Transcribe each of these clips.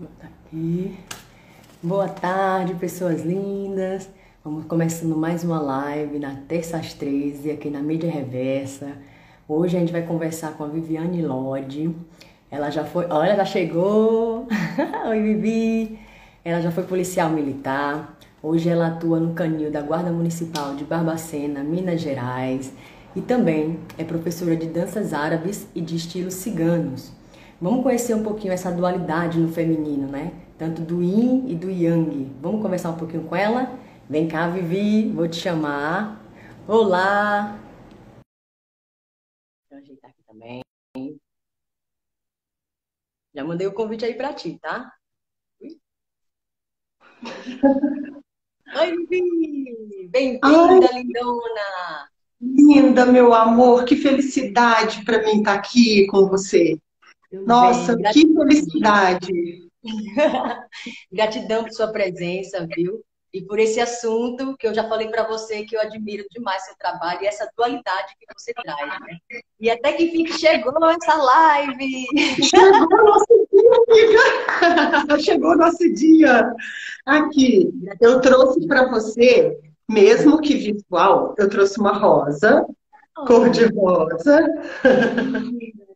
botar aqui. Boa tarde, pessoas lindas. Vamos começando mais uma live na terça às 13 aqui na Mídia Reversa. Hoje a gente vai conversar com a Viviane Lodi. Ela já foi, olha, já chegou. Oi, Vivi. Ela já foi policial militar. Hoje ela atua no canil da Guarda Municipal de Barbacena, Minas Gerais, e também é professora de danças árabes e de estilos ciganos. Vamos conhecer um pouquinho essa dualidade no feminino, né? Tanto do yin e do yang. Vamos conversar um pouquinho com ela? Vem cá, Vivi, vou te chamar. Olá! Deixa eu ajeitar aqui também. Já mandei o convite aí pra ti, tá? Oi, Vivi! Bem-vinda, lindona! Linda, meu amor, que felicidade para mim estar aqui com você. Nossa, bem, que felicidade! Gratidão por sua presença, viu? E por esse assunto que eu já falei para você que eu admiro demais seu trabalho e essa dualidade que você traz, né? E até que enfim que chegou essa live! Chegou o nosso dia, amiga! Chegou o nosso dia! Aqui, eu trouxe para você, mesmo que visual, eu trouxe uma rosa, oh. cor de rosa.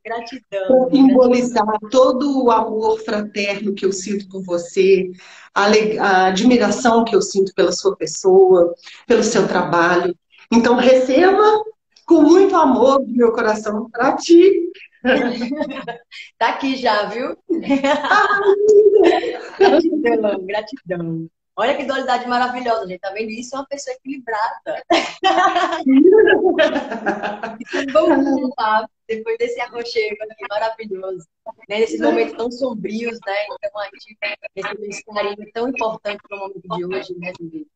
Gratidão. Para simbolizar todo o amor fraterno que eu sinto por você, a, a admiração que eu sinto pela sua pessoa, pelo seu trabalho. Então, receba com muito amor do meu coração para ti. tá aqui já, viu? gratidão, gratidão. Olha que dualidade maravilhosa, gente. Tá vendo? Isso é uma pessoa equilibrada. vamos lá, depois desse aconchego aqui maravilhoso, né? nesses momentos tão sombrios, né? Então, a gente recebeu esse carinho tão importante para o momento de hoje, né, Julie?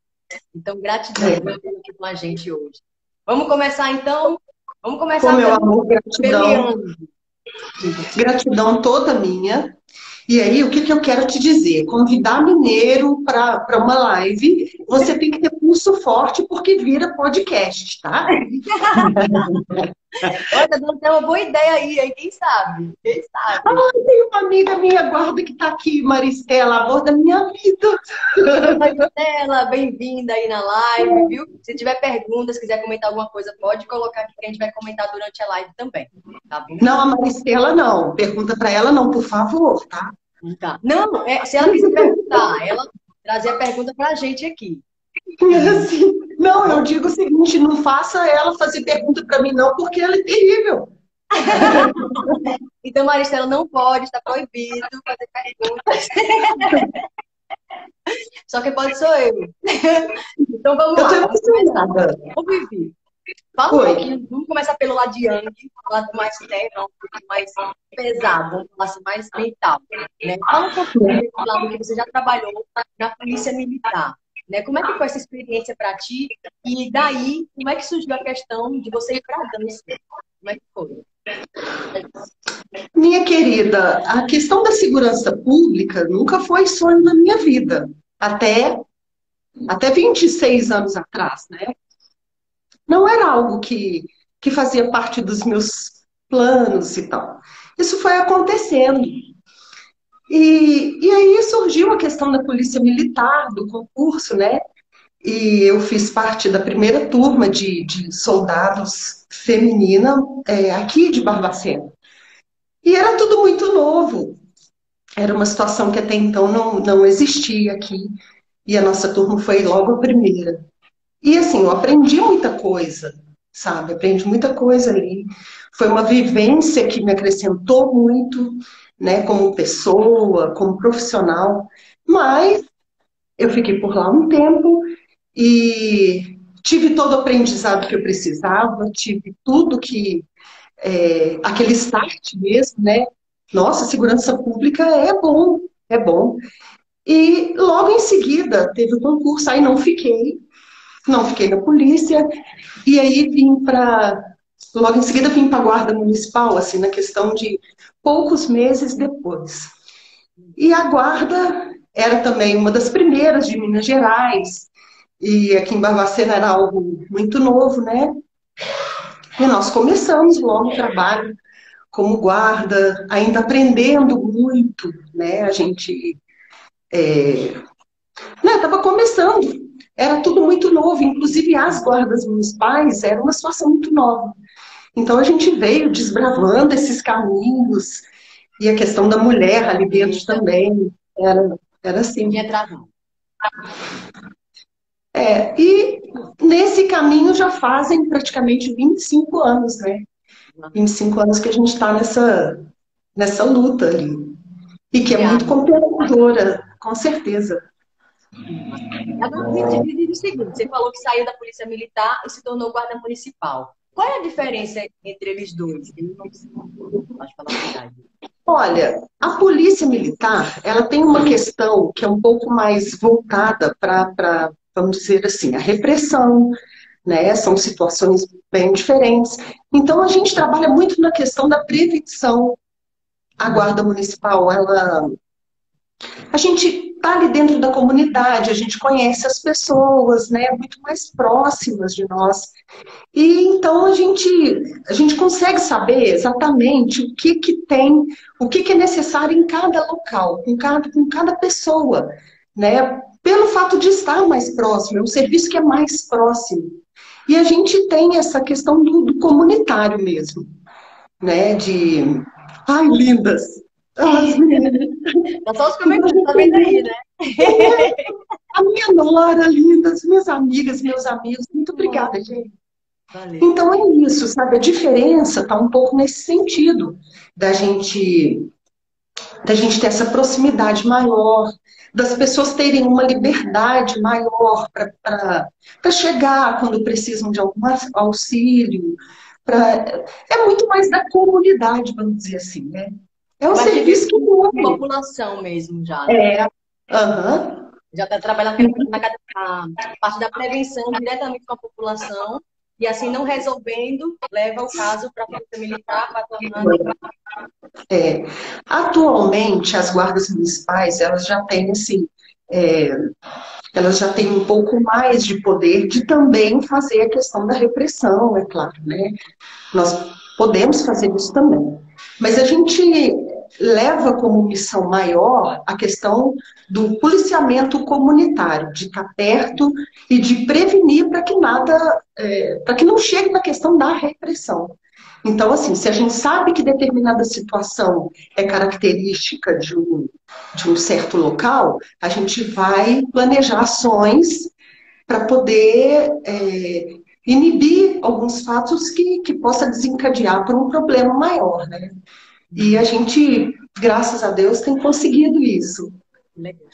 Então, gratidão por estar aqui com a gente hoje. Vamos começar, então? Vamos começar. Com meu amor, gratidão. Gratidão toda minha e aí, o que, que eu quero te dizer? Convidar mineiro para uma live, você tem que ter pulso forte, porque vira podcast, tá? Olha, tem uma boa ideia aí, hein? Quem sabe? Quem sabe? Ah, tem uma amiga minha guarda que está aqui, Maristela, amor da minha vida. Maristela, bem-vinda aí na live, viu? Se tiver perguntas, quiser comentar alguma coisa, pode colocar aqui que a gente vai comentar durante a live também, tá bom? Não, a Maristela não. Pergunta para ela não, por favor, tá? Tá. Não, é, se ela quiser perguntar, ela trazer a pergunta para a gente aqui. Assim, não, eu digo o seguinte, não faça ela fazer pergunta para mim não, porque ela é terrível. então, Maristela, não pode, está proibido fazer perguntas. Só que pode sou eu. Então vamos eu lá. Vamos começar. Ô, Vivi, Fala um pouquinho, vamos começar pelo lado de Yang, lado mais terra, um pouquinho mais pesado, vamos falar assim, mais mental. Né? Fala um pouquinho do lado que você já trabalhou na polícia militar. Né? Como é que foi essa experiência para ti? E daí, como é que surgiu a questão de você ir para a dança? Como é que foi? Minha querida, a questão da segurança pública nunca foi sonho da minha vida. Até, até 26 anos atrás, né? não era algo que, que fazia parte dos meus planos e tal. Isso foi acontecendo. E, e aí surgiu a questão da polícia militar, do concurso, né? E eu fiz parte da primeira turma de, de soldados feminina é, aqui de Barbacena. E era tudo muito novo. Era uma situação que até então não, não existia aqui. E a nossa turma foi logo a primeira. E assim, eu aprendi muita coisa, sabe? Aprendi muita coisa ali. Foi uma vivência que me acrescentou muito, né, como pessoa, como profissional. Mas eu fiquei por lá um tempo e tive todo o aprendizado que eu precisava, tive tudo que. É, aquele start mesmo, né? Nossa, segurança pública é bom, é bom. E logo em seguida teve o concurso, aí não fiquei, não fiquei na polícia, e aí vim para. Logo em seguida vim para a Guarda Municipal, assim, na questão de poucos meses depois. E a Guarda era também uma das primeiras de Minas Gerais, e aqui em Barbacena era algo muito novo, né? E nós começamos logo o trabalho como guarda, ainda aprendendo muito, né? A gente estava é, né, começando, era tudo muito novo, inclusive as guardas municipais era uma situação muito nova. Então a gente veio desbravando esses caminhos e a questão da mulher ali dentro também era, era assim. É, e nesse caminho já fazem praticamente 25 anos, né? 25 anos que a gente está nessa, nessa luta ali. E que é muito comprometedora, com certeza. Agora, me diz o seguinte: você falou que saiu da Polícia Militar e se tornou guarda municipal. Qual é a diferença entre eles dois? Olha, a polícia militar, ela tem uma questão que é um pouco mais voltada para, vamos dizer assim, a repressão, né? São situações bem diferentes. Então, a gente trabalha muito na questão da prevenção. A guarda municipal, ela a gente está ali dentro da comunidade, a gente conhece as pessoas, né, muito mais próximas de nós. E então a gente, a gente consegue saber exatamente o que, que tem, o que, que é necessário em cada local, com cada, com cada pessoa, né? Pelo fato de estar mais próximo, é um serviço que é mais próximo. E a gente tem essa questão do, do comunitário mesmo, né? De. Ai, lindas! Tá só os comentários, tá vendo aí, né? A minha nora, lindas, minhas amigas, meus amigos, muito obrigada, gente. Valeu. Então é isso, sabe? A diferença está um pouco nesse sentido da gente da gente ter essa proximidade maior, das pessoas terem uma liberdade maior para chegar quando precisam de algum auxílio. Pra... É muito mais da comunidade, vamos dizer assim, né? É um Mas serviço que a população mesmo já. Né? É. Uhum. Já está trabalhando na, na parte da prevenção diretamente com a população e assim não resolvendo, leva o caso para a Polícia Militar para tornar. É. Atualmente, as guardas municipais, elas já têm assim, é, elas já têm um pouco mais de poder de também fazer a questão da repressão, é claro, né? Nós podemos fazer isso também. Mas a gente leva como missão maior a questão do policiamento comunitário, de estar perto e de prevenir para que nada, é, para que não chegue na questão da repressão. Então, assim, se a gente sabe que determinada situação é característica de um, de um certo local, a gente vai planejar ações para poder é, inibir alguns fatos que, que possa desencadear por um problema maior, né? E a gente, graças a Deus, tem conseguido isso. Legal.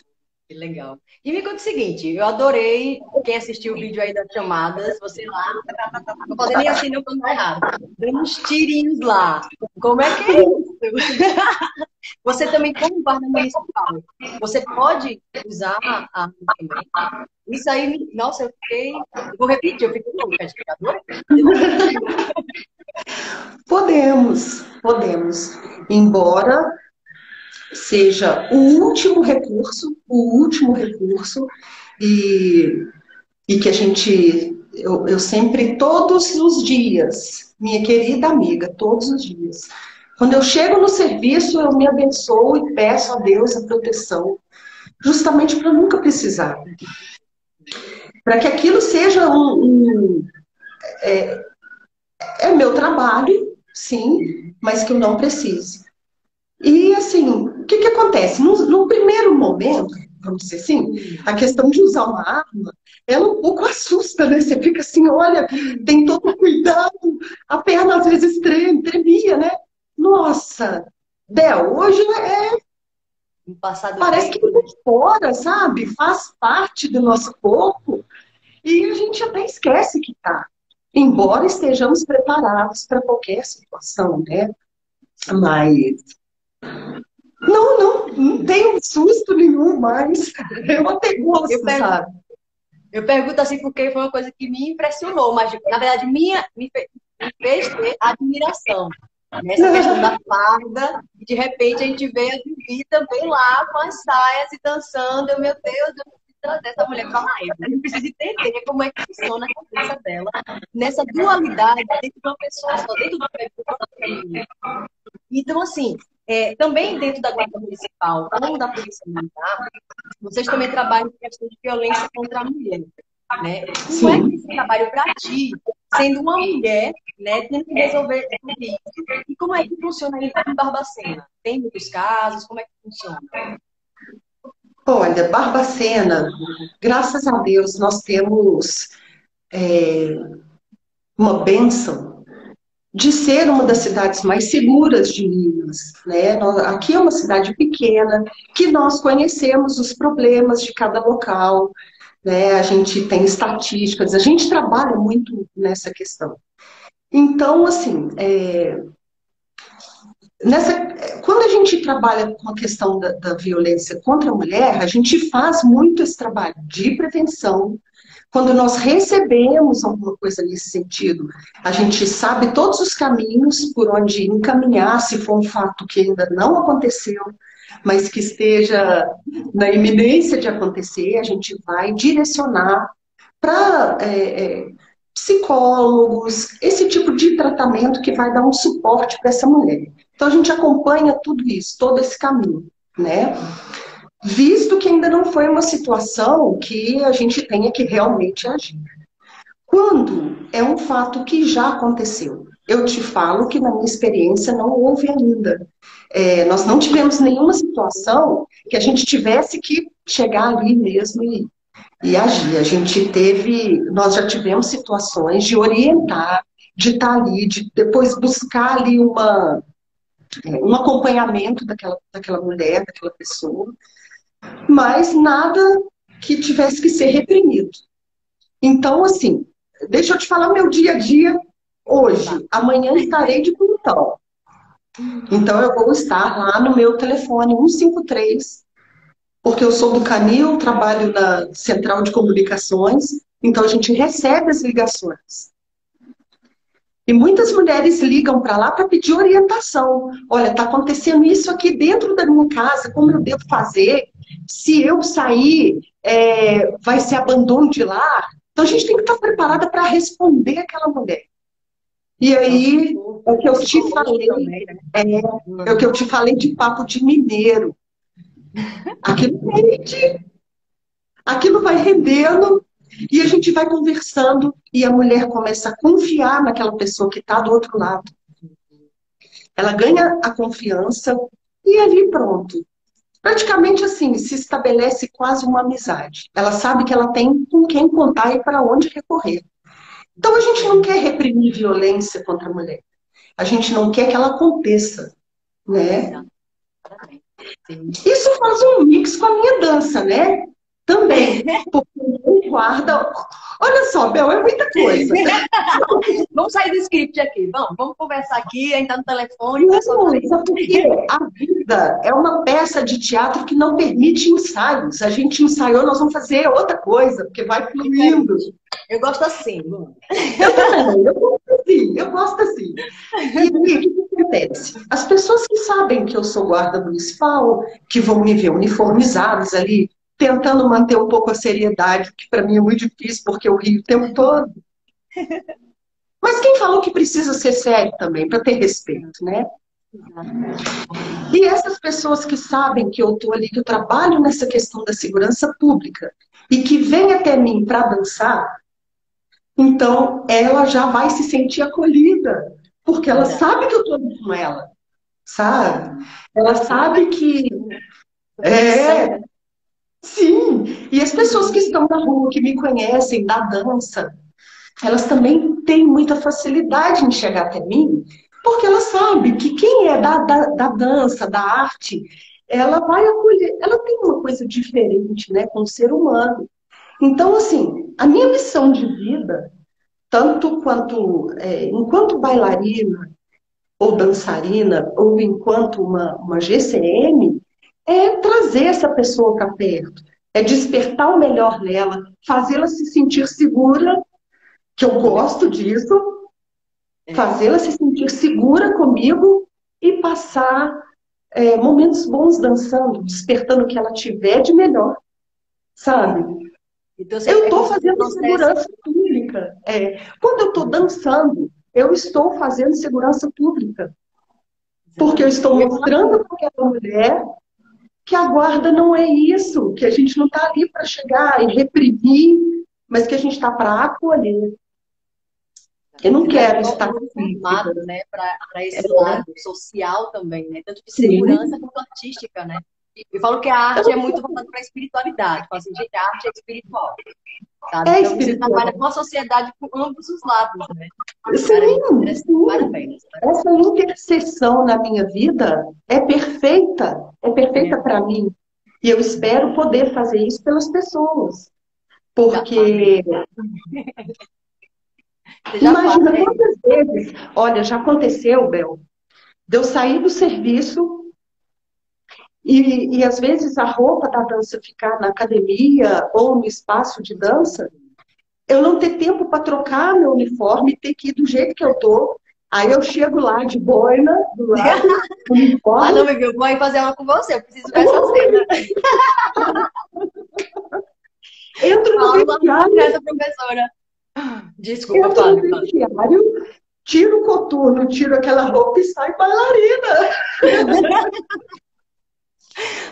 Que legal. E me conta o seguinte, eu adorei quem assistiu o vídeo aí das chamadas, você lá, não pode nem assim não quando tá errado, dando uns tirinhos lá. Como é que é isso? Você também, como guarda municipal, você pode usar a? Isso aí, nossa, eu fiquei. Eu vou repetir, eu fiquei louca, adorei. Podemos, podemos. Embora seja o último recurso, o último recurso, e, e que a gente, eu, eu sempre, todos os dias, minha querida amiga, todos os dias, quando eu chego no serviço, eu me abençoo e peço a Deus a proteção, justamente para nunca precisar. Para que aquilo seja um. um é, é meu trabalho, sim, mas que eu não precise. E assim, o que, que acontece? No, no, primeiro momento, vamos dizer assim, a questão de usar uma arma, ela um pouco assusta, né? Você fica assim, olha, tem todo cuidado, a perna às vezes tremia, né? Nossa, Del, hoje é. Parece tempo. que vem fora, sabe? Faz parte do nosso corpo e a gente até esquece que tá. Embora estejamos preparados para qualquer situação, né? Mas não, não, não tem susto nenhum mais. Eu até gosto, eu pergunto, sabe? Eu pergunto assim porque foi uma coisa que me impressionou, mas na verdade minha, me, fez, me fez ter admiração. Nessa questão da farda, de repente a gente vê a Vivi também lá com as saias e dançando. Eu, meu Deus, eu preciso trazer essa mulher para live. A entender como é que funciona a cabeça dela nessa dualidade dentro de uma pessoa só, dentro do família. Então, assim, é, também dentro da Guarda Municipal ou da Polícia Militar, vocês também trabalham com questão de violência contra a mulher. Né? Como é que esse trabalho para ti, sendo uma mulher, né, tendo que resolver isso? E como é que funciona aí em Barbacena? Tem muitos casos? Como é que funciona? Olha, Barbacena, graças a Deus, nós temos é, uma bênção de ser uma das cidades mais seguras de Minas. Né? Aqui é uma cidade pequena, que nós conhecemos os problemas de cada local, né? a gente tem estatísticas, a gente trabalha muito nessa questão. Então, assim, é, nessa, quando a gente trabalha com a questão da, da, violência contra a mulher, a gente faz muito esse trabalho de prevenção. Quando nós recebemos alguma coisa nesse sentido, a gente sabe todos os caminhos por onde encaminhar se for um fato que ainda não aconteceu, mas que esteja na iminência de acontecer, a gente vai direcionar para é, é, psicólogos, esse tipo de tratamento que vai dar um suporte para essa mulher. Então a gente acompanha tudo isso, todo esse caminho, né? Visto que ainda não foi uma situação que a gente tenha que realmente agir. Quando é um fato que já aconteceu, eu te falo que na minha experiência não houve ainda. É, nós não tivemos nenhuma situação que a gente tivesse que chegar ali mesmo e, e agir. A gente teve, nós já tivemos situações de orientar, de estar ali, de depois buscar ali uma, um acompanhamento daquela, daquela mulher, daquela pessoa, mas nada que tivesse que ser reprimido. Então, assim, deixa eu te falar meu dia a dia hoje. Amanhã estarei de plantão. Então, eu vou estar lá no meu telefone 153, porque eu sou do Canil, trabalho na Central de Comunicações, então a gente recebe as ligações. E muitas mulheres ligam para lá para pedir orientação. Olha, está acontecendo isso aqui dentro da minha casa, como eu devo fazer? Se eu sair, é, vai ser abandono de lar? Então a gente tem que estar preparada para responder aquela mulher. E aí, é o que eu te falei, é, é o que eu te falei de papo de mineiro. Aquilo rende. Aquilo vai rendendo e a gente vai conversando e a mulher começa a confiar naquela pessoa que está do outro lado. Ela ganha a confiança e ali pronto. Praticamente assim, se estabelece quase uma amizade. Ela sabe que ela tem com quem contar e para onde recorrer. Então a gente não quer reprimir violência contra a mulher. A gente não quer que ela aconteça, né? Isso faz um mix com a minha dança, né? Também. Porque guarda. Olha só, Bel, é muita coisa. vamos sair do script aqui. Vamos, vamos conversar aqui, ainda no telefone. Não, sabe porque a vida é uma peça de teatro que não permite ensaios. A gente ensaiou, nós vamos fazer outra coisa, porque vai fluindo. Eu gosto assim. Eu também, eu gosto assim, eu gosto assim. E o que acontece? As pessoas que sabem que eu sou guarda municipal, que vão me ver uniformizados ali, tentando manter um pouco a seriedade, que para mim é muito difícil, porque eu rio o tempo todo. Mas quem falou que precisa ser sério também, para ter respeito, né? E essas pessoas que sabem que eu estou ali, que eu trabalho nessa questão da segurança pública e que vêm até mim para dançar, então ela já vai se sentir acolhida, porque ela sabe que eu estou com ela, sabe? Ela sabe que é, Sim, e as pessoas que estão na rua, que me conhecem da dança, elas também têm muita facilidade em chegar até mim, porque elas sabem que quem é da, da, da dança, da arte, ela vai acolher, ela tem uma coisa diferente né, com o ser humano. Então, assim, a minha missão de vida, tanto quanto é, enquanto bailarina, ou dançarina, ou enquanto uma, uma GCM, é trazer essa pessoa para perto, é despertar o melhor nela, fazê-la se sentir segura, que eu gosto disso, é. fazê-la se sentir segura comigo e passar é, momentos bons dançando, despertando o que ela tiver de melhor, sabe? Então, eu estou fazendo segurança pública. É. Quando eu estou dançando, eu estou fazendo segurança pública. Porque eu estou mostrando para aquela mulher que a guarda não é isso, que a gente não está ali para chegar e reprimir, mas que a gente está para acolher. Eu não quero estar formado, né, para esse é. lado social também, né, tanto de segurança Sim. quanto artística, né. Eu falo que a arte é muito voltada para a espiritualidade. Falo assim, gente, a arte é espiritual. Sabe? É então, você trabalha com a sociedade por ambos os lados, né? Sim, sim. Parabéns, Essa interseção na minha vida é perfeita. É perfeita é. para mim. E eu espero poder fazer isso pelas pessoas. Porque. Imagina quantas vezes. Olha, já aconteceu, Bel, de eu sair do serviço e, e às vezes a roupa da dança ficar na academia ou no espaço de dança, eu não ter tempo para trocar meu uniforme, ter que ir do jeito que eu tô. Aí eu chego lá de boina, do lado, uniforme. Ah, não, meu filho, vou fazer uma com você, eu preciso ver essa cena. Entro no vestiário. professora. Desculpa, Entro no vestiário, tiro o coturno, tiro aquela roupa e saio bailarina.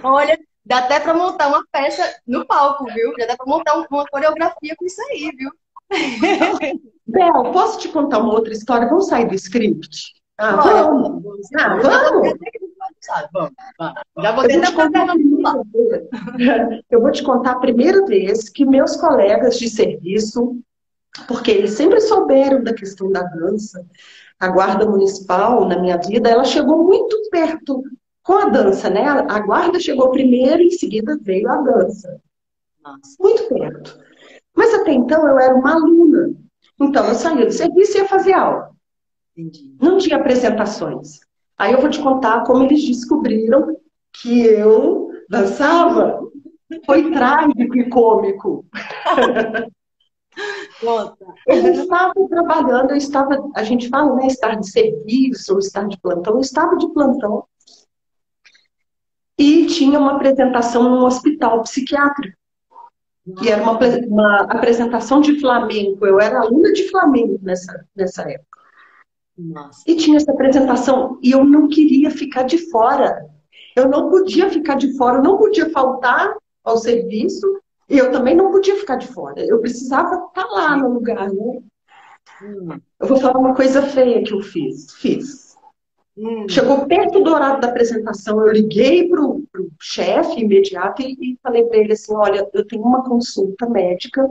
Olha, dá até para montar uma peça no palco, viu? Já dá para montar uma coreografia com isso aí, viu? Bel, posso te contar uma outra história? Vamos sair do script? Ah, vamos. vamos. Ah, vamos. Vamos, Já vou te contar Eu vou te contar a primeira vez que meus colegas de serviço, porque eles sempre souberam da questão da dança, a guarda municipal na minha vida, ela chegou muito perto com a dança, né? A guarda chegou primeiro e em seguida veio a dança. Nossa. Muito perto. Mas até então eu era uma aluna. Então eu saía do serviço e ia fazer aula. Entendi. Não tinha apresentações. Aí eu vou te contar como eles descobriram que eu dançava. Foi trágico e cômico. Conta. Eu estava trabalhando, eu estava, a gente fala, né, estar de serviço, ou estar de plantão, eu estava de plantão e tinha uma apresentação num hospital psiquiátrico. Que era uma, uma apresentação de flamenco. Eu era aluna de flamenco nessa, nessa época. Nossa. E tinha essa apresentação e eu não queria ficar de fora. Eu não podia ficar de fora, eu não podia faltar ao serviço e eu também não podia ficar de fora. Eu precisava estar lá no lugar, né? Hum. Eu vou falar uma coisa feia que eu fiz. Fiz. Hum. Chegou perto do horário da apresentação, eu liguei para o chefe imediato e, e falei para ele assim: olha, eu tenho uma consulta médica,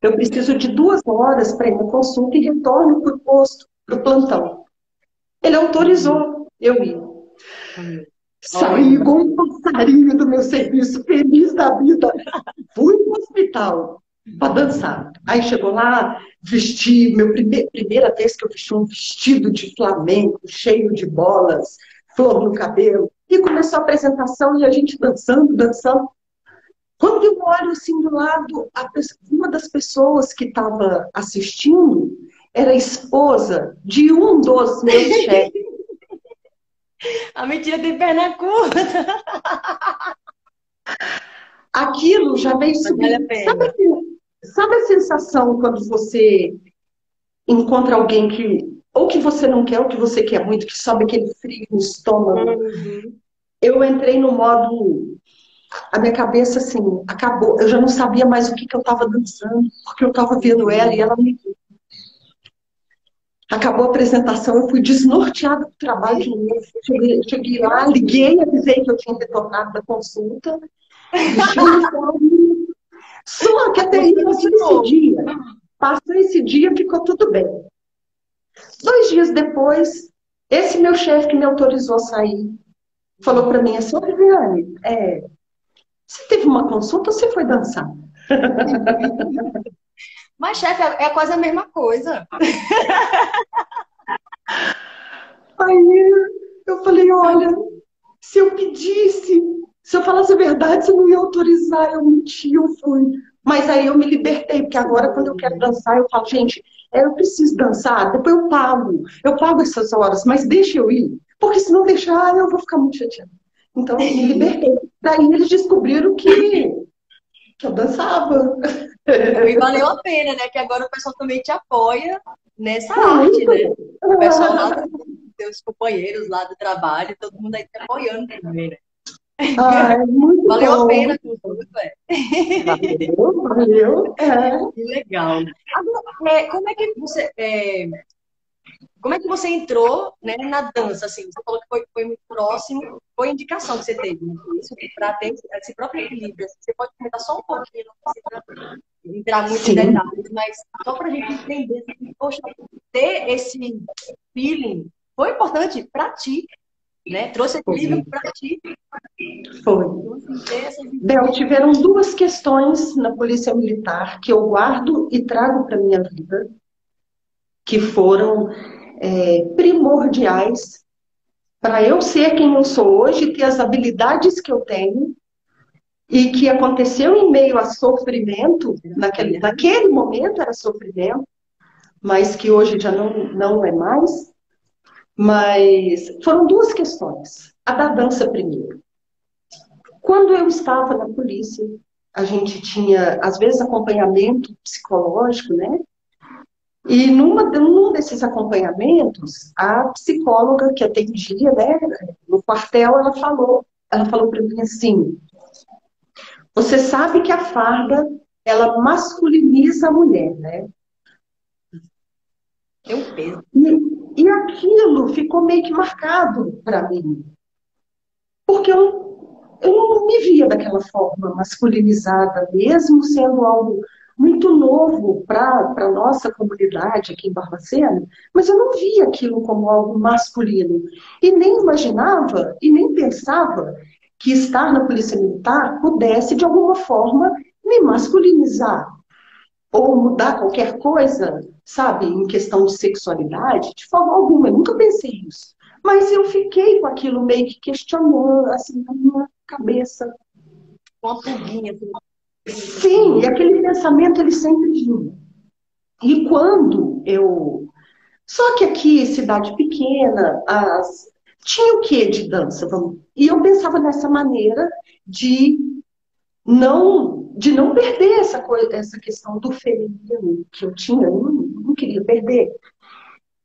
eu preciso de duas horas para ir na consulta e retorno para o posto, para o plantão. Ele autorizou eu ir. Hum. Saí igual um passarinho do meu serviço, feliz da vida. Fui no hospital para dançar. Aí chegou lá, vesti, meu prime, primeira vez que eu vesti um vestido de flamenco, cheio de bolas, flor no cabelo. E começou a apresentação e a gente dançando, dançando. Quando eu olho assim do lado, uma das pessoas que estava assistindo era a esposa de um dos meus chefes. A mentira tem perna curta. Aquilo já veio subir. Sabe, sabe a sensação quando você encontra alguém que ou que você não quer, ou que você quer muito, que sobe aquele frio no estômago. Uhum. Eu entrei no modo. A minha cabeça, assim, acabou. Eu já não sabia mais o que, que eu estava dançando, porque eu estava vendo ela e ela me. Acabou a apresentação, eu fui desnorteada do trabalho de novo. Cheguei, cheguei lá, liguei, avisei que eu tinha retornado da consulta. Só que até aí passou esse dia. Passou esse dia, ficou tudo bem. Dois dias depois, esse meu chefe que me autorizou a sair falou para mim assim: Viviane, é, você teve uma consulta ou você foi dançar? Mas, chefe, é quase a mesma coisa. Aí eu falei: olha, se eu pedisse, se eu falasse a verdade, você não ia autorizar, eu menti, eu fui. Mas aí eu me libertei, porque agora, quando eu quero dançar, eu falo, gente, é, eu preciso dançar, depois eu pago, eu pago essas horas, mas deixa eu ir, porque se não deixar, eu vou ficar muito chateada. Então, eu me libertei. Daí eles descobriram que, que eu dançava. E valeu a pena, né? Que agora o pessoal também te apoia nessa arte, né? O pessoal lá teus companheiros lá do trabalho, todo mundo aí te apoiando também, né? Ah, é muito Valeu bom. a pena tudo, é. Valeu, valeu. É. Que legal. Agora, é, como é que você é, como é que você entrou né, na dança? Assim, você falou que foi, foi muito próximo, foi indicação que você teve, né? isso para ter esse próprio equilíbrio. Assim, você pode comentar só um pouquinho, não precisa entrar muito Sim. em detalhes, mas só para a gente entender, assim, poxa, ter esse feeling foi importante para ti, né? Trouxe equilíbrio para ti. Foi. Bel, tiveram duas questões na Polícia Militar que eu guardo e trago para minha vida, que foram é, primordiais para eu ser quem eu sou hoje, ter as habilidades que eu tenho e que aconteceu em meio a sofrimento, naquele, naquele momento era sofrimento, mas que hoje já não, não é mais. Mas foram duas questões. A da dança primeiro. Quando eu estava na polícia, a gente tinha, às vezes, acompanhamento psicológico, né? E numa, num desses acompanhamentos, a psicóloga que atendia, né, no quartel, ela falou, ela falou para mim assim: você sabe que a farda ela masculiniza a mulher, né? tem um peso. E, e aquilo ficou meio que marcado para mim. Porque eu, eu não me via daquela forma masculinizada, mesmo sendo algo muito novo para a nossa comunidade aqui em Barbacena, mas eu não via aquilo como algo masculino. E nem imaginava e nem pensava que estar na Polícia Militar pudesse, de alguma forma, me masculinizar. Ou mudar qualquer coisa, sabe, em questão de sexualidade, de forma alguma. Eu nunca pensei isso. Mas eu fiquei com aquilo meio que questionando, assim, na minha cabeça. Uma pulguinha. Sim, e aquele pensamento ele sempre vinha. E quando eu. Só que aqui, cidade pequena, as... tinha o que de dança? Vamos... E eu pensava nessa maneira de não de não perder essa, coisa, essa questão do feminino que eu tinha, eu não, não queria perder.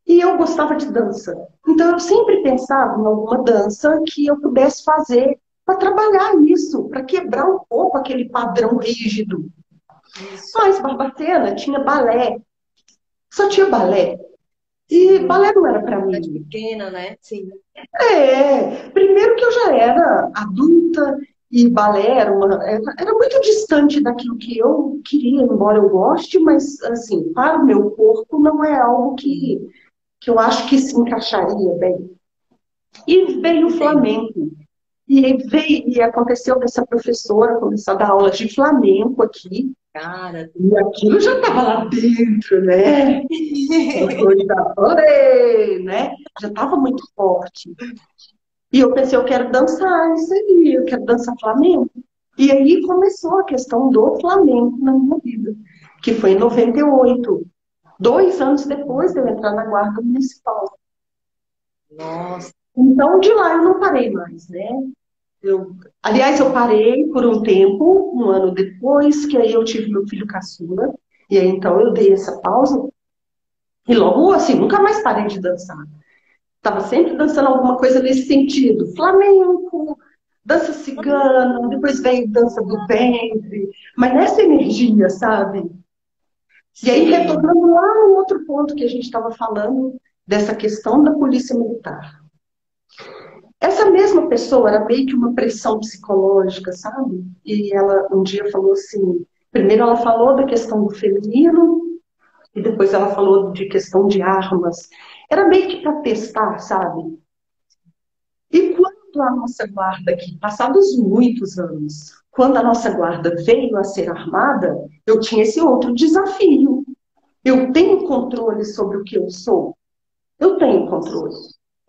E eu gostava de dança. Então eu sempre pensava em alguma dança que eu pudesse fazer para trabalhar isso, para quebrar um pouco aquele padrão rígido. Isso. Mas Barbacena tinha balé. Só tinha balé. E balé não era para mim. pequena, né? Sim. É, primeiro que eu já era adulta e balé era, uma, era, muito distante daquilo que eu queria, embora eu goste, mas assim, para o meu corpo não é algo que, que eu acho que se encaixaria bem. E veio o flamenco. E veio, e aconteceu dessa professora começar a dar aulas de flamenco aqui. Cara, E aquilo já estava lá dentro, né? Coisa, "Oi", né? Já estava muito forte. E eu pensei, eu quero dançar isso aí, eu quero dançar flamenco. E aí começou a questão do flamenco na minha vida, que foi em 98, dois anos depois de eu entrar na Guarda Municipal. nossa, Então, de lá eu não parei mais, né? Eu, aliás, eu parei por um tempo, um ano depois, que aí eu tive meu filho caçula, e aí então eu dei essa pausa, e logo assim, nunca mais parei de dançar. Estava sempre dançando alguma coisa nesse sentido. Flamenco, dança cigana, depois veio dança do ventre, mas nessa energia, sabe? E aí, retornando lá no outro ponto que a gente estava falando, dessa questão da polícia militar. Essa mesma pessoa era meio que uma pressão psicológica, sabe? E ela um dia falou assim: primeiro ela falou da questão do feminino, e depois ela falou de questão de armas. Era meio que para testar, sabe? E quando a nossa guarda aqui, passados muitos anos, quando a nossa guarda veio a ser armada, eu tinha esse outro desafio. Eu tenho controle sobre o que eu sou. Eu tenho controle.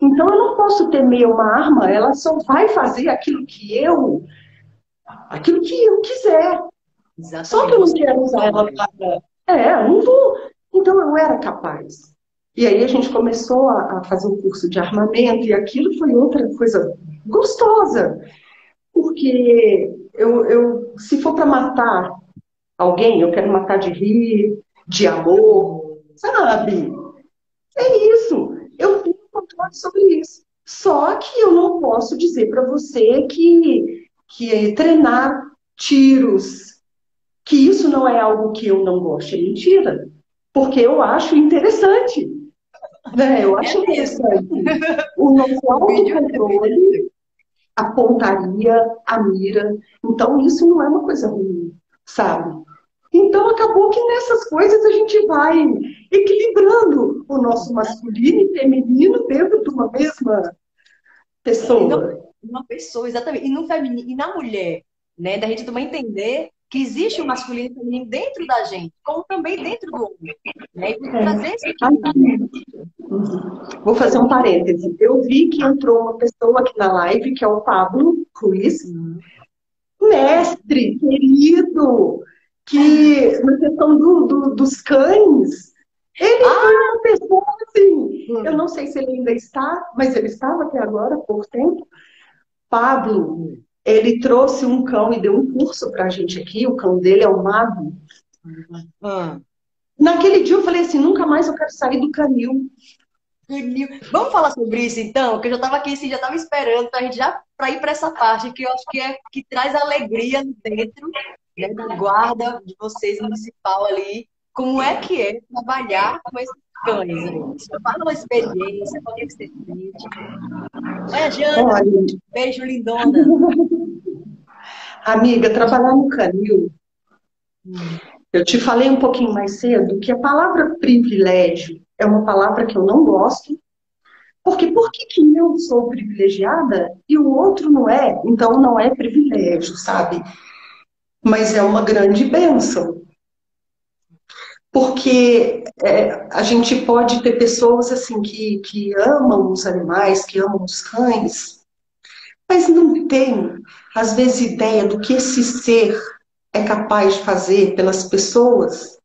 Então eu não posso temer uma arma, ela só vai fazer aquilo que eu aquilo que eu quiser. exatamente. Só que eu não quero usar ela para. É, eu não vou. Então eu era capaz. E aí a gente começou a, a fazer um curso de armamento, e aquilo foi outra coisa gostosa. Porque eu, eu se for para matar alguém, eu quero matar de rir, de amor, sabe? É isso. Eu tenho controle sobre isso. Só que eu não posso dizer para você que, que treinar tiros, que isso não é algo que eu não gosto. É mentira. Porque eu acho interessante. Né? Eu acho é interessante. O nosso autocontrole, a pontaria, a mira. Então, isso não é uma coisa ruim, sabe? Então, acabou que nessas coisas a gente vai equilibrando o nosso masculino e feminino dentro de uma mesma pessoa. Uma pessoa, exatamente. E, no feminino, e na mulher, né? Da gente também entender que existe o masculino e o feminino dentro da gente, como também dentro do homem. Né? E trazer esse equilíbrio. Vou fazer um parêntese. Eu vi que entrou uma pessoa aqui na live, que é o Pablo Cruz, mestre, querido, que na questão do, do, dos cães, ele ah. foi uma pessoa assim. Hum. Eu não sei se ele ainda está, mas ele estava até agora, pouco tempo. Pablo, ele trouxe um cão e deu um curso para a gente aqui. O cão dele é o Mago. Hum. Naquele dia eu falei assim: nunca mais eu quero sair do canil. Vamos falar sobre isso então, que eu já estava aqui, assim, já estava esperando para gente já para ir para essa parte que eu acho que é que traz alegria dentro né, da guarda de vocês municipal ali, como é que é trabalhar com esses cães? Você fala uma experiência, como é que você sente? Olha, Jana, Olha. beijo lindona. Amiga, trabalhar no canil, eu te falei um pouquinho mais cedo que a palavra privilégio é uma palavra que eu não gosto, porque por que, que eu sou privilegiada e o outro não é? Então não é privilégio, sabe? mas é uma grande bênção. Porque é, a gente pode ter pessoas assim que, que amam os animais, que amam os cães, mas não tem, às vezes, ideia do que esse ser é capaz de fazer pelas pessoas.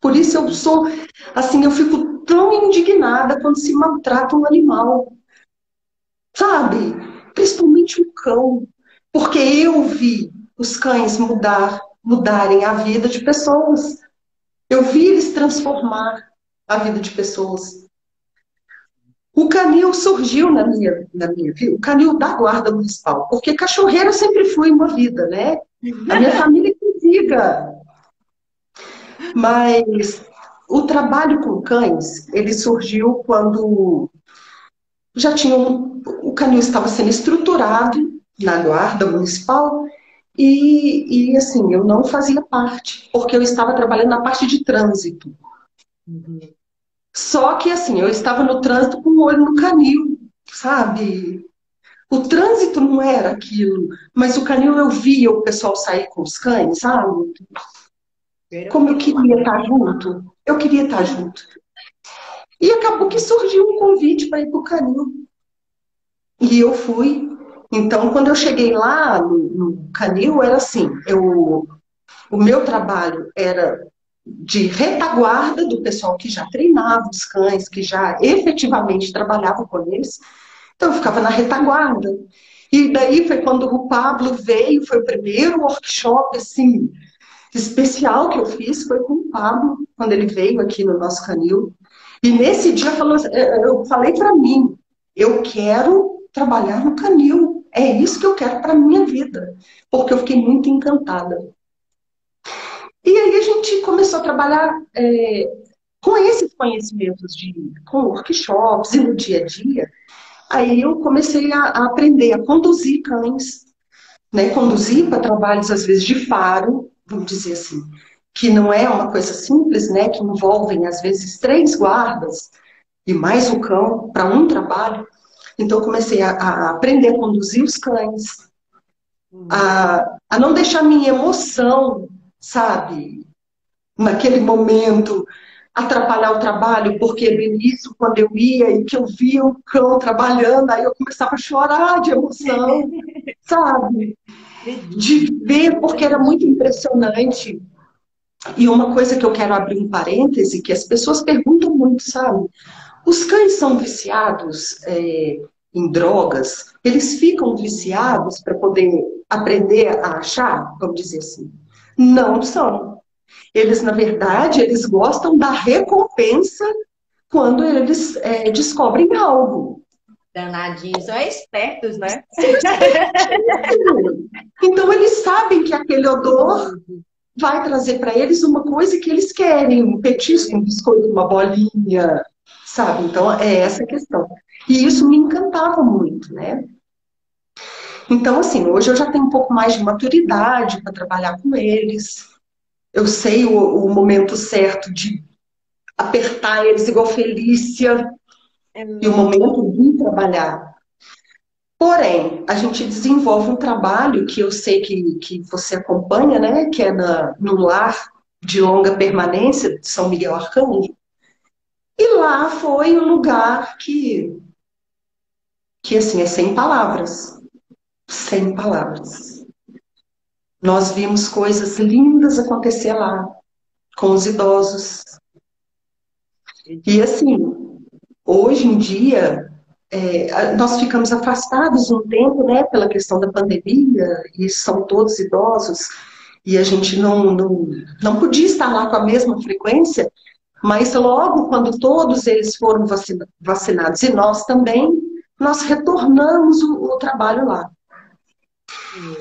Por isso eu sou, assim, eu fico tão indignada quando se maltrata um animal. Sabe? Principalmente um cão. Porque eu vi os cães mudar, mudarem a vida de pessoas. Eu vi eles transformar a vida de pessoas. O canil surgiu na minha, na minha vida, o canil da guarda municipal, porque cachorreira sempre foi uma vida, né? A minha família que diga. Mas o trabalho com cães, ele surgiu quando já tinha um, o canil estava sendo estruturado na guarda municipal e, e, assim, eu não fazia parte, porque eu estava trabalhando na parte de trânsito. Uhum. Só que, assim, eu estava no trânsito com o olho no canil, sabe? O trânsito não era aquilo, mas o canil eu via o pessoal sair com os cães, sabe? Como eu queria estar junto. Eu queria estar junto. E acabou que surgiu um convite para ir para o canil. E eu fui, então, quando eu cheguei lá no, no Canil, era assim, eu, o meu trabalho era de retaguarda do pessoal que já treinava os cães, que já efetivamente trabalhava com eles. Então, eu ficava na retaguarda. E daí foi quando o Pablo veio, foi o primeiro workshop, assim, especial que eu fiz, foi com o Pablo, quando ele veio aqui no nosso canil. E nesse dia eu falei para mim, eu quero trabalhar no canil. É isso que eu quero para minha vida, porque eu fiquei muito encantada. E aí a gente começou a trabalhar é, com esses conhecimentos de com workshops e no dia a dia. Aí eu comecei a, a aprender a conduzir cães, né? Conduzir para trabalhos às vezes de faro, vamos dizer assim, que não é uma coisa simples, né? Que envolvem às vezes três guardas e mais o cão para um trabalho. Então, comecei a, a, aprender a conduzir os cães, a, a não deixar minha emoção, sabe, naquele momento, atrapalhar o trabalho, porque no início, quando eu ia e que eu via o cão trabalhando, aí eu começava a chorar de emoção, sabe? De ver, porque era muito impressionante. E uma coisa que eu quero abrir um parêntese, que as pessoas perguntam muito, sabe? Os cães são viciados é, em drogas, eles ficam viciados para poder aprender a achar, vamos dizer assim. Não são. Eles, na verdade, eles gostam da recompensa quando eles é, descobrem algo. Danadinhos, são espertos, né? então eles sabem que aquele odor vai trazer para eles uma coisa que eles querem, um petisco, um biscoito, uma bolinha, sabe? Então é essa a questão. E isso me encantava muito, né? Então, assim, hoje eu já tenho um pouco mais de maturidade para trabalhar com eles. Eu sei o, o, momento certo de apertar eles igual Felícia é e o momento de trabalhar. Porém, a gente desenvolve um trabalho que eu sei que, que você acompanha, né? Que é na, no lar de longa permanência de São Miguel Arcanjo. E lá foi um lugar que, que assim, é sem palavras. Sem palavras. Nós vimos coisas lindas acontecer lá, com os idosos. E assim, hoje em dia, é, nós ficamos afastados um tempo, né, pela questão da pandemia, e são todos idosos, e a gente não, não, não podia estar lá com a mesma frequência, mas logo quando todos eles foram vacina, vacinados e nós também, nós retornamos o, o trabalho lá.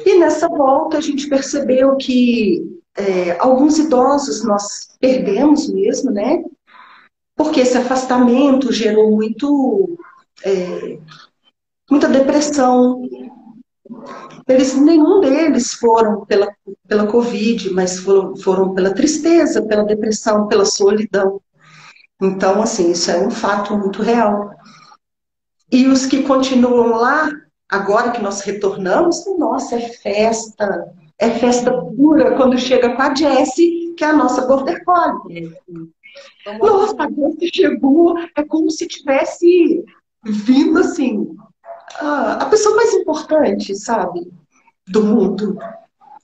E nessa volta a gente percebeu que é, alguns idosos nós perdemos mesmo, né? Porque esse afastamento gerou muito é, muita depressão. Eles, nenhum deles foram pela, pela Covid, mas foram, foram pela tristeza, pela depressão, pela solidão. Então, assim, isso é um fato muito real. E os que continuam lá, agora que nós retornamos, nossa, é festa, é festa pura quando chega com a Jessie, que é a nossa border collie. Nossa, a Jessie chegou, é como se tivesse vindo assim, a, pessoa mais importante, sabe, do mundo.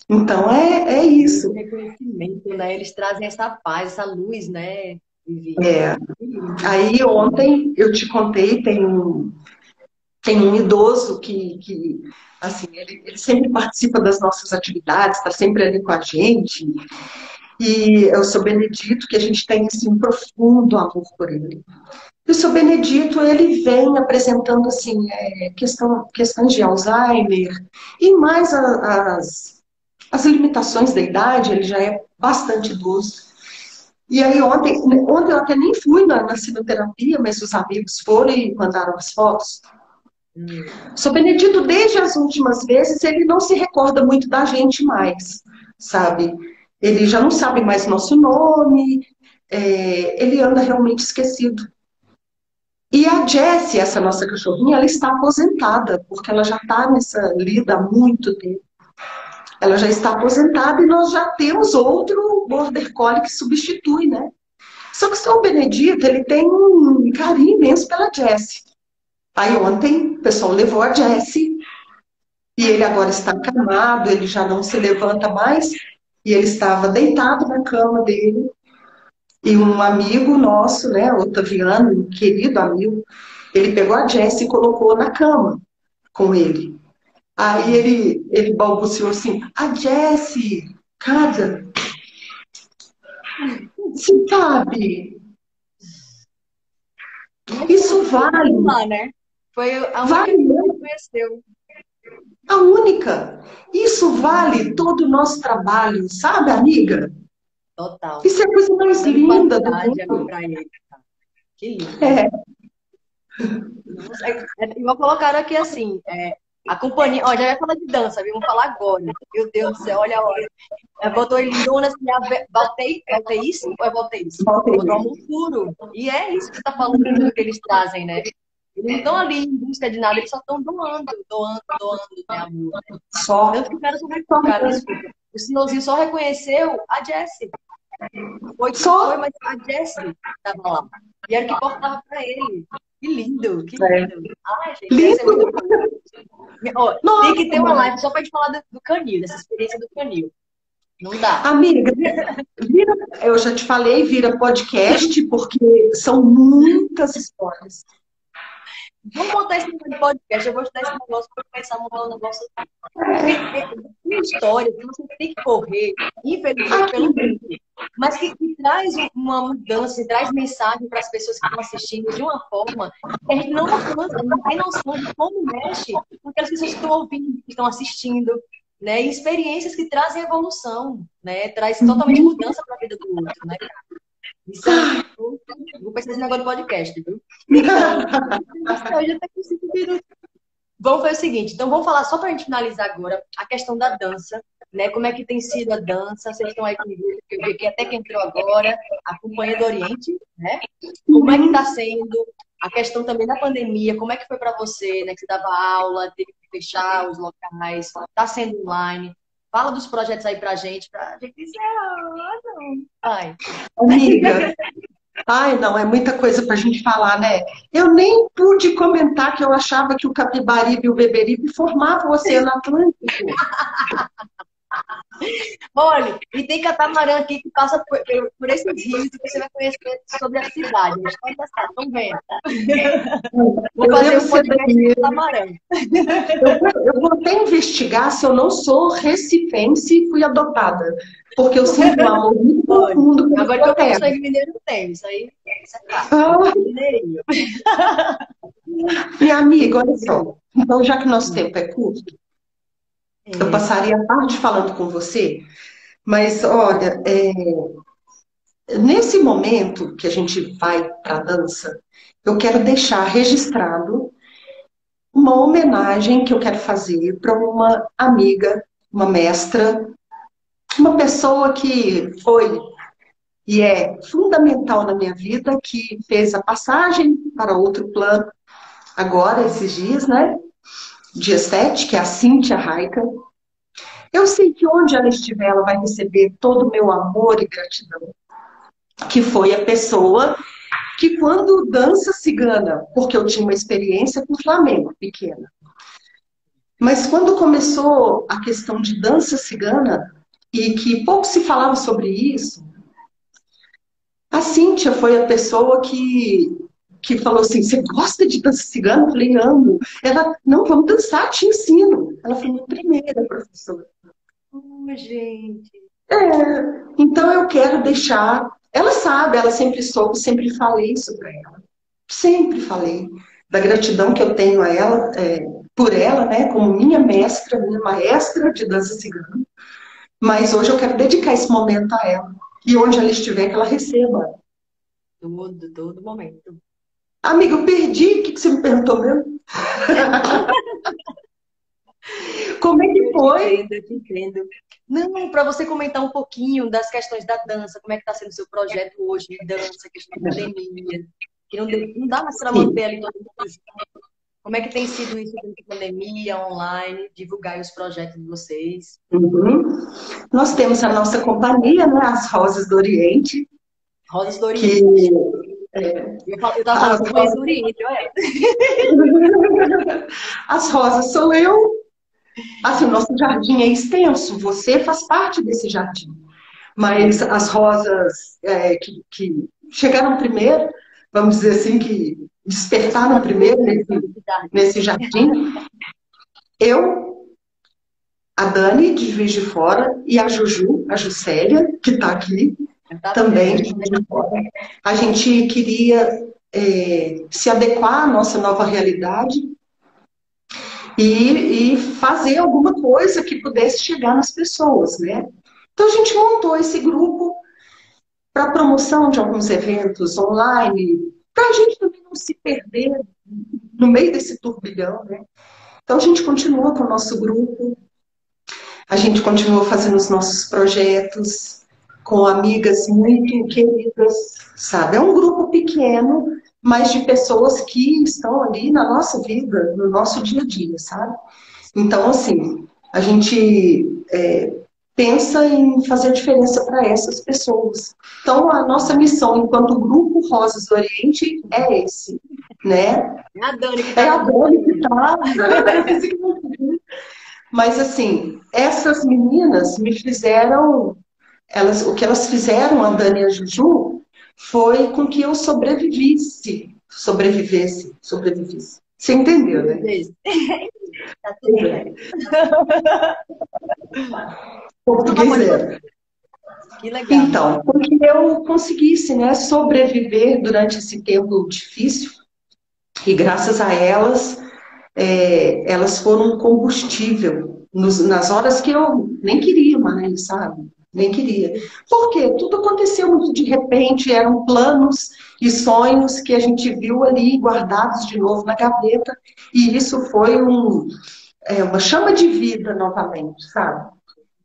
Então é, é isso. Reconhecimento, né? Eles trazem essa paz, essa luz, né? É. Aí ontem eu te contei, tem um, tem um idoso que, que assim, ele, ele sempre participa das nossas atividades, está sempre ali com a gente. E o seu Benedito, que a gente tem assim, um profundo amor por ele. E o seu Benedito, ele vem apresentando assim, é, questão, questões de Alzheimer e mais a, as, as limitações da idade, ele já é bastante idoso. E aí ontem, ontem eu até nem fui na, na sinoterapia, mas os amigos foram e mandaram as fotos. Sou Benedito, desde as últimas vezes, ele não se recorda muito da gente mais, sabe? Ele já não sabe mais nosso nome, é, ele anda realmente esquecido. E a Jessie, essa nossa cachorrinha, ela está aposentada, porque ela já está nessa lida há muito tempo. Ela já está aposentada e nós já temos outro Border Collie que substitui, né? Só que o São Benedito, ele tem um carinho imenso pela Jessie. Aí ontem o pessoal levou a Jessie e ele agora está acamado, ele já não se levanta mais e ele estava deitado na cama dele e um amigo nosso, né, Otaviano, um querido amigo, ele pegou a Jessie e colocou na cama com ele. Aí ele, ele balbuciou assim, a Jessie, cara, você sabe, isso vale. Lá, né? Foi a única vale, que conheceu. A única. Isso vale todo o nosso trabalho, sabe, amiga? Total. Isso é a coisa mais linda do mundo. Ele, Que lindo. É. é vou colocar aqui assim, é, a companhia, ó, já ia falar de dança, viu? Vamos falar agora. Meu Deus do céu, olha a hora. É, botou ele lindona assim, voltei, voltei isso ou é voltei isso? Voltei. Botou amor puro. E é isso que você tá falando que eles trazem, né? Eles não estão ali em busca de nada, eles só estão doando, doando, doando, né, amor? Só. Tanto que o cara só vai desculpa. O senhorzinho só reconheceu a Jessie. Foi, Só... foi, mas a Jessie estava lá. E era o que importava para ele. Que lindo, que é. lindo. É. Ai, gente, lindo. Oh, Nossa, tem que ter uma live só para gente falar do, do canil, dessa experiência do canil. Não dá. Amiga, vira, eu já te falei, vira podcast, porque são muitas histórias. Vamos montar esse podcast, eu vou te dar esse negócio para começar a montar um negócio. Tem história, você tem que correr, infelizmente, pelo mundo. mas que, que traz uma mudança, que traz mensagem para as pessoas que estão assistindo de uma forma que a gente não alcança, não tem noção de como mexe com aquelas pessoas que estão ouvindo, que estão assistindo, né? E experiências que trazem evolução, né? Traz totalmente mudança para a vida do outro, né? Isso é, vou pensar nesse negócio do podcast, viu? Hoje até minutos. Vamos fazer o seguinte, então vamos falar só para a gente finalizar agora a questão da dança, né? Como é que tem sido a dança? Vocês estão aí comigo, que eu vi que até que entrou agora, a Companhia do Oriente, né? Como é que está sendo a questão também da pandemia? Como é que foi para você, né? Que você dava aula, teve que fechar os locais, está sendo online. Fala dos projetos aí pra gente, pra gente dizer. Ai. Amiga, Ai, não, é muita coisa para a gente falar, né? Eu nem pude comentar que eu achava que o Capibaribe e o Beberibe formavam o Oceano Atlântico. Olha, e tem catamarã aqui que passa por, por esses rios e você vai conhecer sobre a cidade. Mas pode passar, estão vendo. Vou fazer um podcast de catamarã. Eu, eu vou até investigar se eu não sou recifense e fui adotada. Porque eu sinto um amor muito profundo Agora que eu tenho sangue mineiro, tem. Isso aí, isso é ah. Minha amiga, olha só. Então, já que nosso tempo é curto, eu é. passaria a tarde falando com você, mas olha, é, nesse momento que a gente vai para a dança, eu quero deixar registrado uma homenagem que eu quero fazer para uma amiga, uma mestra, uma pessoa que foi e é fundamental na minha vida, que fez a passagem para outro plano agora, esses dias, né? Dia 7, que é a Cíntia Raica. Eu sei que onde ela estiver, ela vai receber todo o meu amor e gratidão. Que foi a pessoa que, quando dança cigana, porque eu tinha uma experiência com Flamengo pequena, mas quando começou a questão de dança cigana, e que pouco se falava sobre isso, a Cíntia foi a pessoa que que falou assim: Você gosta de dança cigana? Eu falei: Amo. Ela, não, vamos dançar, te ensino. Ela foi minha primeira professora. Oh, gente. É, então eu quero deixar. Ela sabe, ela sempre soube, sempre falei isso para ela. Sempre falei da gratidão que eu tenho a ela, é, por ela, né, como minha mestra, minha maestra de dança cigana. Mas hoje eu quero dedicar esse momento a ela. E onde ela estiver, que ela receba. Todo, todo momento. Amiga, eu perdi. O que você me perguntou mesmo? Como é que foi? Eu te entendo. Não, para você comentar um pouquinho das questões da dança, como é que está sendo o seu projeto hoje de dança, questão da pandemia, que não, não dá mais para manter ali todo mundo junto. Como é que tem sido isso durante a pandemia, online, divulgar os projetos de vocês? Uhum. Nós temos a nossa companhia, né, as Rosas do Oriente. Rosas do Oriente. Que é. Com rosas... Oriente, olha. As rosas sou eu. Assim, o nosso jardim é extenso, você faz parte desse jardim. Mas as rosas é, que, que, chegaram primeiro, vamos dizer assim, que despertaram primeiro nesse, nesse jardim, eu, a Dani, de Juiz de Fora, e a Juju, a Juscelia, que está aqui, também. A gente queria é, se adequar à nossa nova realidade e, e, fazer alguma coisa que pudesse chegar nas pessoas, né? Então a gente montou esse grupo para promoção de alguns eventos online, para a gente também não se perder no meio desse turbilhão, né? Então a gente continua com o nosso grupo, a gente continua fazendo os nossos projetos, com amigas muito queridas, sabe? É um grupo pequeno, mas de pessoas que estão ali na nossa vida, no nosso dia a dia, sabe? Então, assim, a gente é, pensa em fazer diferença para essas pessoas. Então, a nossa missão enquanto Grupo Rosas do Oriente é esse, né? É a Dani que tá. É a Dani que tá. Mas, assim, essas meninas me fizeram elas, o que elas fizeram, a Dani e a Juju, foi com que eu sobrevivesse, sobrevivesse, sobrevivesse. Você entendeu, né? tá tudo bem. Português é. Que legal. Então, porque eu conseguisse né, sobreviver durante esse tempo difícil, e graças a elas, é, elas foram combustível nos, nas horas que eu nem queria mais, sabe? Nem queria. Por quê? Tudo aconteceu muito de repente, eram planos e sonhos que a gente viu ali guardados de novo na gaveta, e isso foi um, é, uma chama de vida novamente, sabe?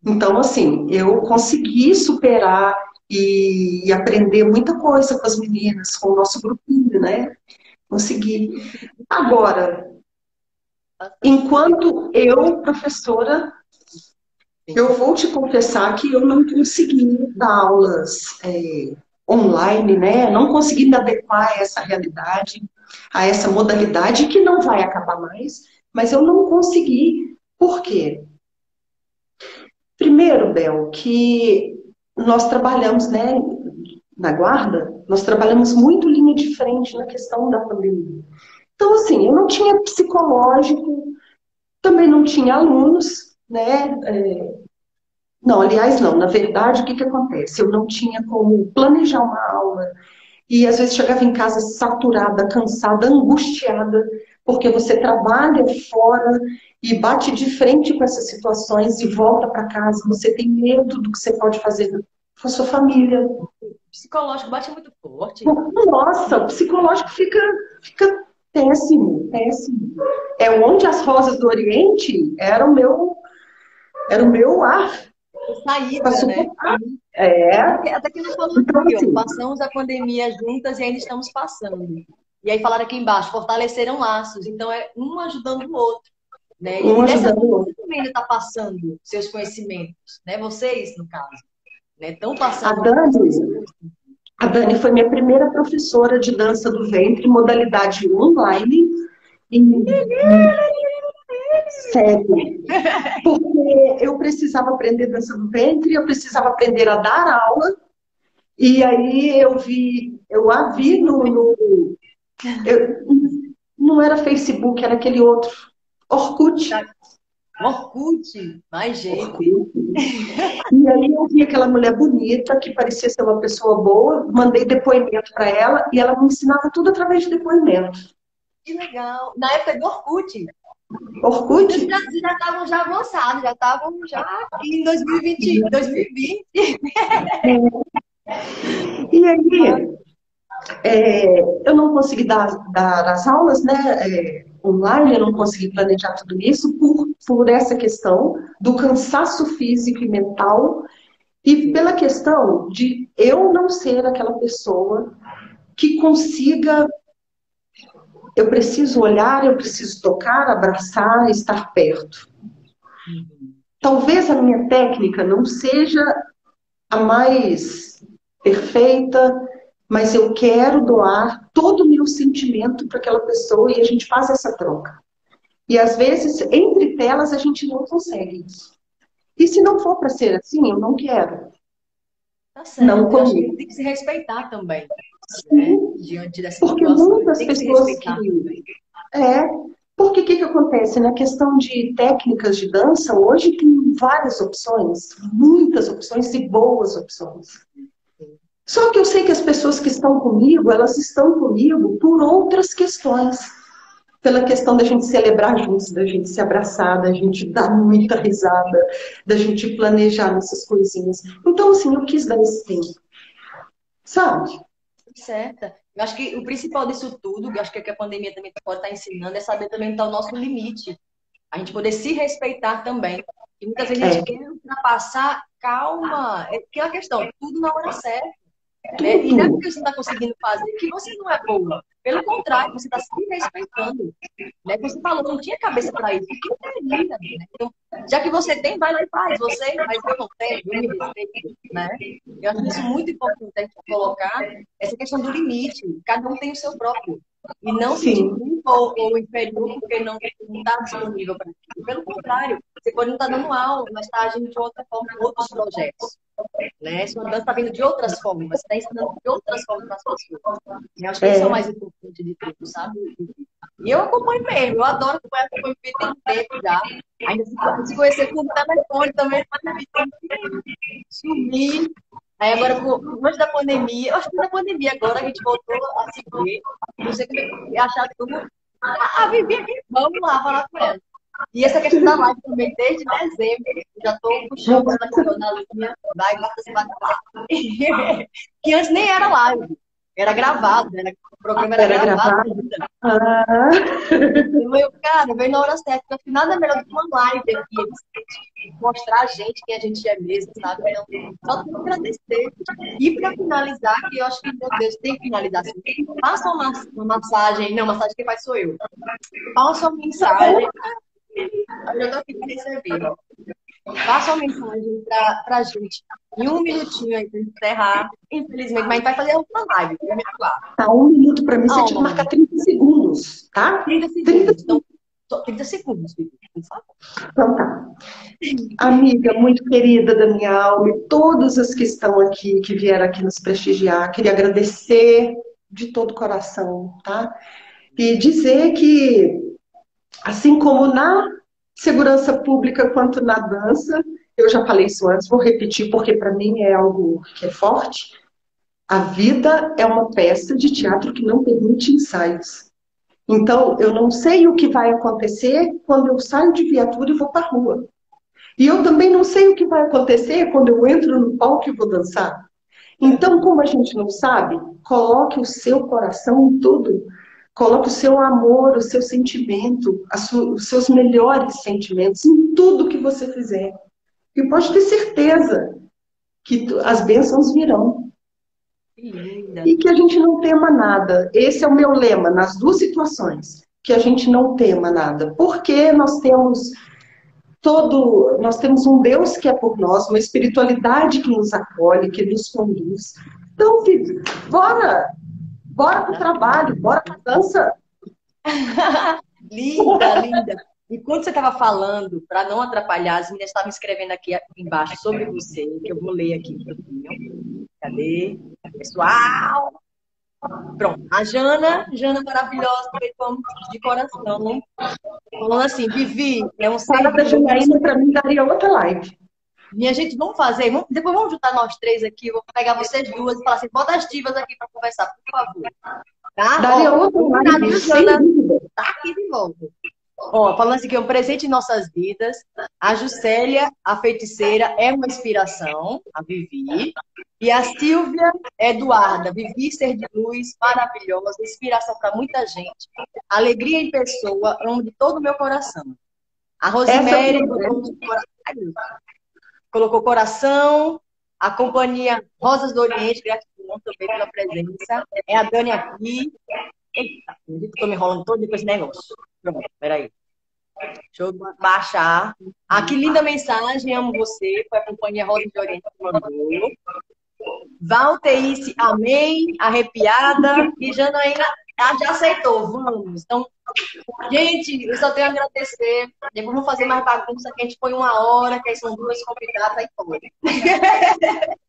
Então, assim, eu consegui superar e, e aprender muita coisa com as meninas, com o nosso grupinho, né? Consegui. Agora, enquanto eu, professora, eu vou te confessar que eu não consegui dar aulas é, online, né? Não consegui me adequar a essa realidade, a essa modalidade que não vai acabar mais, mas eu não consegui. Por quê? Primeiro, Bel, que nós trabalhamos, né, na guarda, nós trabalhamos muito linha de frente na questão da pandemia. Então, assim, eu não tinha psicológico, também não tinha alunos, né? É... Não, aliás, não. Na verdade, o que, que acontece? Eu não tinha como planejar uma aula. E às vezes chegava em casa saturada, cansada, angustiada, porque você trabalha fora e bate de frente com essas situações e volta para casa. Você tem medo do que você pode fazer com a sua família. O psicológico bate muito forte. Nossa, o psicológico fica, fica péssimo, péssimo. É onde as rosas do Oriente era o meu, era o meu ar. Saída, né? É. Até que nós falamos então, aqui, assim, passamos a pandemia juntas e ainda estamos passando. E aí falaram aqui embaixo, fortaleceram laços. Então é um ajudando o outro. Né? E nessa você também está passando seus conhecimentos, né? Vocês, no caso. Estão né? passando. A Dani, a Dani foi minha primeira professora de dança do ventre, modalidade online. E... Sério. Porque eu precisava aprender dança do ventre, eu precisava aprender a dar aula. E aí eu vi, eu a vi no, no eu, não era Facebook, era aquele outro. Orkut. Orkut, mais jeito. E aí eu vi aquela mulher bonita, que parecia ser uma pessoa boa, mandei depoimento para ela e ela me ensinava tudo através de depoimento. Que legal. Na época do Orkut. Orkut? Já estavam já, já avançados, já estavam já em 2020. 2020. E aí, é, eu não consegui dar, dar as aulas né, é, online, eu não consegui planejar tudo isso por, por essa questão do cansaço físico e mental e pela questão de eu não ser aquela pessoa que consiga. Eu preciso olhar, eu preciso tocar, abraçar, estar perto. Talvez a minha técnica não seja a mais perfeita, mas eu quero doar todo o meu sentimento para aquela pessoa e a gente faz essa troca. E às vezes, entre telas, a gente não consegue isso. E se não for para ser assim, eu não quero. Tá certo. Não que tem que se respeitar também. Né? Diante dessa Porque situação, muitas pessoas que. É. Porque o que, que acontece? Na questão de técnicas de dança, hoje tem várias opções, muitas opções e boas opções. Só que eu sei que as pessoas que estão comigo, elas estão comigo por outras questões. Pela questão da gente celebrar juntos, da gente se abraçar, da gente dar muita risada, da gente planejar nossas coisinhas. Então, assim, eu quis dar esse tempo. Sabe? Certa. Eu acho que o principal disso tudo, eu acho que, a pandemia também pode estar ensinando, é saber também estar o nosso limite. A gente poder se respeitar também. E muitas vezes a gente é. quer ultrapassar, calma. É aquela questão, tudo na hora certa. Né? E não é porque você está conseguindo fazer que você não é boa. Pelo contrário, você está se respeitando. Né? Você falou, não tinha cabeça para isso. Né? Então, já que você tem, vai lá e faz. Você, mas eu não tenho, eu me respeito. Né? Eu acho isso muito importante a gente colocar essa questão do limite. Cada um tem o seu próprio. E não se ou, ou inferior porque não está disponível para aquilo. Pelo contrário, você pode não estar tá dando aula, mas está agindo de outra forma em outros projetos. Né? Sua dança está vindo de outras formas, você está ensinando de outras formas para as pessoas. Eu acho que é. isso é o mais importante de tudo, sabe? E eu acompanho mesmo, eu adoro acompanhar, acompanho tem tempo já. Ainda se, se conhecer o telefone também, sumir Aí agora, antes da pandemia, acho que na pandemia agora a gente voltou a se ver. Não sei como é achar como. Ah, Vivi aqui, vamos lá falar com ela. E essa questão da live também, desde dezembro, já estou puxando ela na linha, vai, bata se Que antes nem era live, era gravado, era, o programa era, era gravado. gravado. Ah. Eu, cara, veio na hora certa, porque nada melhor do que uma live aqui, mostrar a gente quem a gente é mesmo, sabe? Então, só tenho que agradecer. E para finalizar, que eu acho que, meu Deus, tem que finalizar assim. Faça uma, uma massagem, não, massagem que faz sou eu. Faça uma mensagem eu aqui para receber. Faça uma mensagem pra, pra gente. Em um minutinho aí pra encerrar. Infelizmente, mas a gente vai fazer outra live. Tá, um minuto pra mim, você tinha que marcar 30 segundos, tá? 30 segundos. 30, então, 30 segundos, por favor. Então tá. Amiga muito querida da minha alma, e todas as que estão aqui, que vieram aqui nos prestigiar, queria agradecer de todo o coração, tá? E dizer que Assim como na segurança pública quanto na dança, eu já falei isso antes, vou repetir porque para mim é algo que é forte. A vida é uma peça de teatro que não permite ensaios. Então, eu não sei o que vai acontecer quando eu saio de viatura e vou para a rua. E eu também não sei o que vai acontecer quando eu entro no palco e vou dançar. Então, como a gente não sabe, coloque o seu coração em tudo. Coloque o seu amor, o seu sentimento, os seus melhores sentimentos em tudo que você fizer. E pode ter certeza que as bênçãos virão. E que a gente não tema nada. Esse é o meu lema nas duas situações. Que a gente não tema nada. Porque nós temos todo, nós temos um Deus que é por nós, uma espiritualidade que nos acolhe, que nos conduz. Então, filho, bora! Bora pro trabalho, bora pra dança. linda, linda. E quando você estava falando, para não atrapalhar, as meninas estavam escrevendo aqui embaixo sobre você, que eu vou ler aqui Cadê? Pessoal! Pronto. A Jana, Jana maravilhosa, de coração, falando assim, Vivi, é um ser... Para mim, daria outra live. Minha gente, vamos fazer, vamos, depois vamos juntar nós três aqui, vou pegar vocês duas e falar assim, bota as divas aqui para conversar, por favor. Tá? Daria outro live, tá aqui de volta. Ó, falando assim que é um presente em nossas vidas. A Juscelia, a feiticeira, é uma inspiração, a Vivi. E a Silvia Eduarda, Vivi ser de luz, maravilhosa, inspiração para muita gente. Alegria em pessoa, amo de todo o meu coração. A Rosemary, colocou coração, a companhia Rosas do Oriente, gratidão também pela presença. É a Dani aqui. Eita, tô me enrolando todo depois desse negócio. Pronto, peraí. Deixa eu baixar. Ah, que linda mensagem, amo você. Foi a companhia Rosas do Oriente que mandou. Valteice, amém, arrepiada. E Janaína ah, já aceitou, vamos. Então, gente, eu só tenho a agradecer. Depois vamos fazer mais bagunça, que a gente põe uma hora, que aí são duas convidadas e tudo.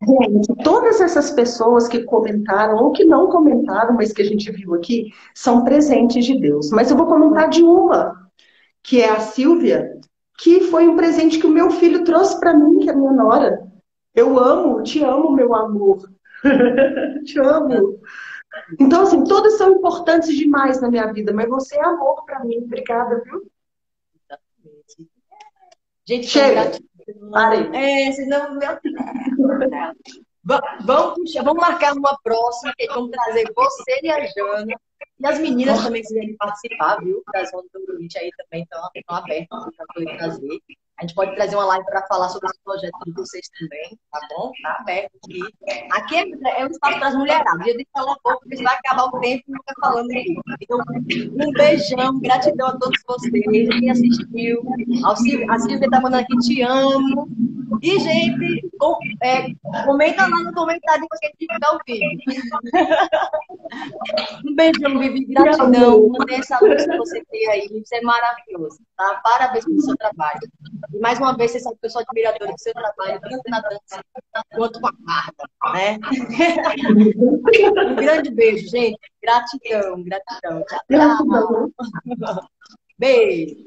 Gente, todas essas pessoas que comentaram, ou que não comentaram, mas que a gente viu aqui, são presentes de Deus. Mas eu vou comentar de uma, que é a Silvia, que foi um presente que o meu filho trouxe para mim, que é a minha nora. Eu amo, te amo, meu amor. te amo. Então, assim, todas são importantes demais na minha vida, mas você é amor para mim. Obrigada, viu? Exatamente. Gente, chega. Parei. É, vocês não. vamos, puxar, vamos marcar uma próxima, que vamos trazer você e a Jana. E as meninas também, se quiserem participar, viu? Das ondas do aí também estão abertas para poder trazer. A gente pode trazer uma live para falar sobre esse projeto de vocês também, tá bom? Tá aberto aqui. Aqui é, é um espaço para as mulheradas. Dia de falar pouco, porque vai acabar o tempo e não falando aqui. Então, um beijão, gratidão a todos vocês, quem assistiu. A Silvia está mandando aqui, te amo. E, gente, com, é, comenta lá no comentário que gente divulgar o vídeo. um beijão, Vivi, gratidão. Mantenha essa luz que você tem aí. Isso é maravilhoso, tá? Parabéns pelo seu trabalho. E mais uma vez, você sabe que eu sou admiradora do seu trabalho, tanto na dança quanto com a carta, né? um grande beijo, gente. Gratidão, gratidão. Tchau, tchau. Beijo.